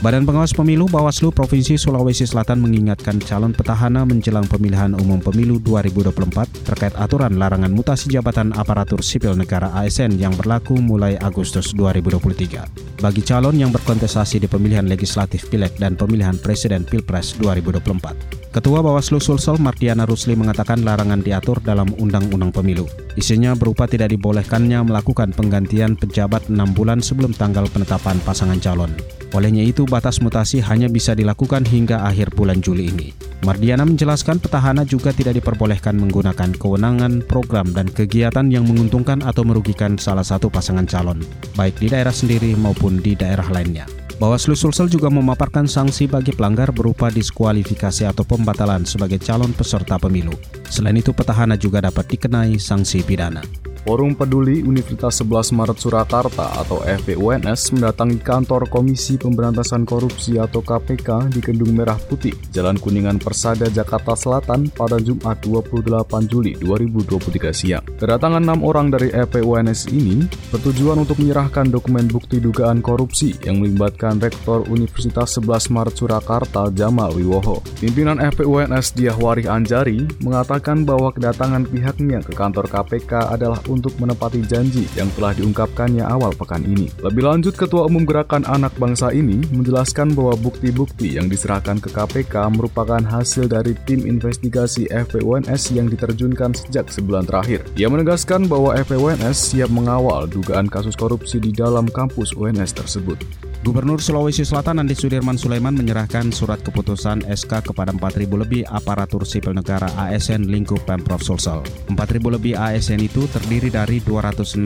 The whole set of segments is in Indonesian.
Badan Pengawas Pemilu Bawaslu Provinsi Sulawesi Selatan mengingatkan calon petahana menjelang pemilihan umum pemilu 2024 terkait aturan larangan mutasi jabatan aparatur sipil negara ASN yang berlaku mulai Agustus 2023 bagi calon yang berkontestasi di pemilihan legislatif Pileg dan pemilihan presiden Pilpres 2024. Ketua Bawaslu Sulsel Mardiana Rusli mengatakan larangan diatur dalam Undang-Undang Pemilu. Isinya berupa tidak dibolehkannya melakukan penggantian pejabat 6 bulan sebelum tanggal penetapan pasangan calon. Olehnya itu, batas mutasi hanya bisa dilakukan hingga akhir bulan Juli ini. Mardiana menjelaskan petahana juga tidak diperbolehkan menggunakan kewenangan, program, dan kegiatan yang menguntungkan atau merugikan salah satu pasangan calon, baik di daerah sendiri maupun di daerah lainnya. Bawaslu Sulsel juga memaparkan sanksi bagi pelanggar berupa diskualifikasi atau pembatalan sebagai calon peserta pemilu. Selain itu, petahana juga dapat dikenai sanksi pidana. Forum Peduli Universitas 11 Maret Surakarta atau FPUNS mendatangi kantor Komisi Pemberantasan Korupsi atau KPK di Kendung Merah Putih, Jalan Kuningan Persada, Jakarta Selatan pada Jumat 28 Juli 2023 siang. Kedatangan enam orang dari FPUNS ini bertujuan untuk menyerahkan dokumen bukti dugaan korupsi yang melibatkan Rektor Universitas 11 Maret Surakarta Jamal Wiwoho. Pimpinan FPUNS Diahwari Anjari mengatakan bahwa kedatangan pihaknya ke kantor KPK adalah untuk menepati janji yang telah diungkapkannya awal pekan ini. Lebih lanjut, Ketua Umum Gerakan Anak Bangsa ini menjelaskan bahwa bukti-bukti yang diserahkan ke KPK merupakan hasil dari tim investigasi FPUNS yang diterjunkan sejak sebulan terakhir. Ia menegaskan bahwa FPUNS siap mengawal dugaan kasus korupsi di dalam kampus UNS tersebut. Gubernur Sulawesi Selatan Andi Sudirman Sulaiman menyerahkan surat keputusan SK kepada 4.000 lebih aparatur sipil negara ASN lingkup Pemprov Sulsel. 4.000 lebih ASN itu terdiri dari 268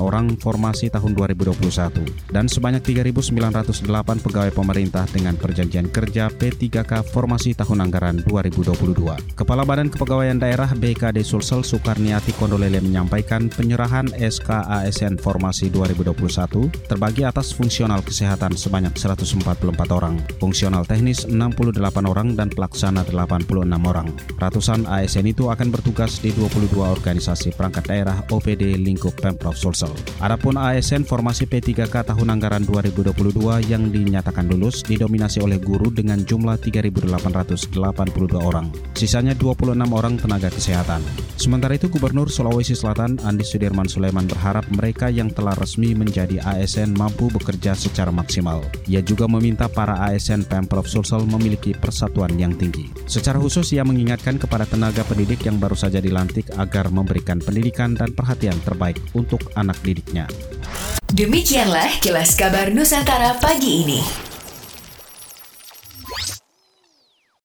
orang formasi tahun 2021 dan sebanyak 3.908 pegawai pemerintah dengan perjanjian kerja P3K formasi tahun anggaran 2022. Kepala Badan Kepegawaian Daerah BKD Sulsel Soekarniati Kondolele menyampaikan penyerahan SK ASN formasi 2021 terbagi atas fungsional kesehatan sebanyak 144 orang, fungsional teknis 68 orang, dan pelaksana 86 orang. Ratusan ASN itu akan bertugas di 22 organisasi perangkat daerah OPD lingkup Pemprov Sulsel. Adapun ASN formasi P3K tahun anggaran 2022 yang dinyatakan lulus didominasi oleh guru dengan jumlah 3.882 orang. Sisanya 26 orang tenaga kesehatan. Sementara itu Gubernur Sulawesi Selatan Andi Sudirman Sulaiman berharap mereka yang telah resmi menjadi ASN mampu bekerja secara secara maksimal. Ia juga meminta para ASN Pemprov Sulsel memiliki persatuan yang tinggi. Secara khusus ia mengingatkan kepada tenaga pendidik yang baru saja dilantik agar memberikan pendidikan dan perhatian terbaik untuk anak didiknya. Demikianlah kilas kabar Nusantara pagi ini.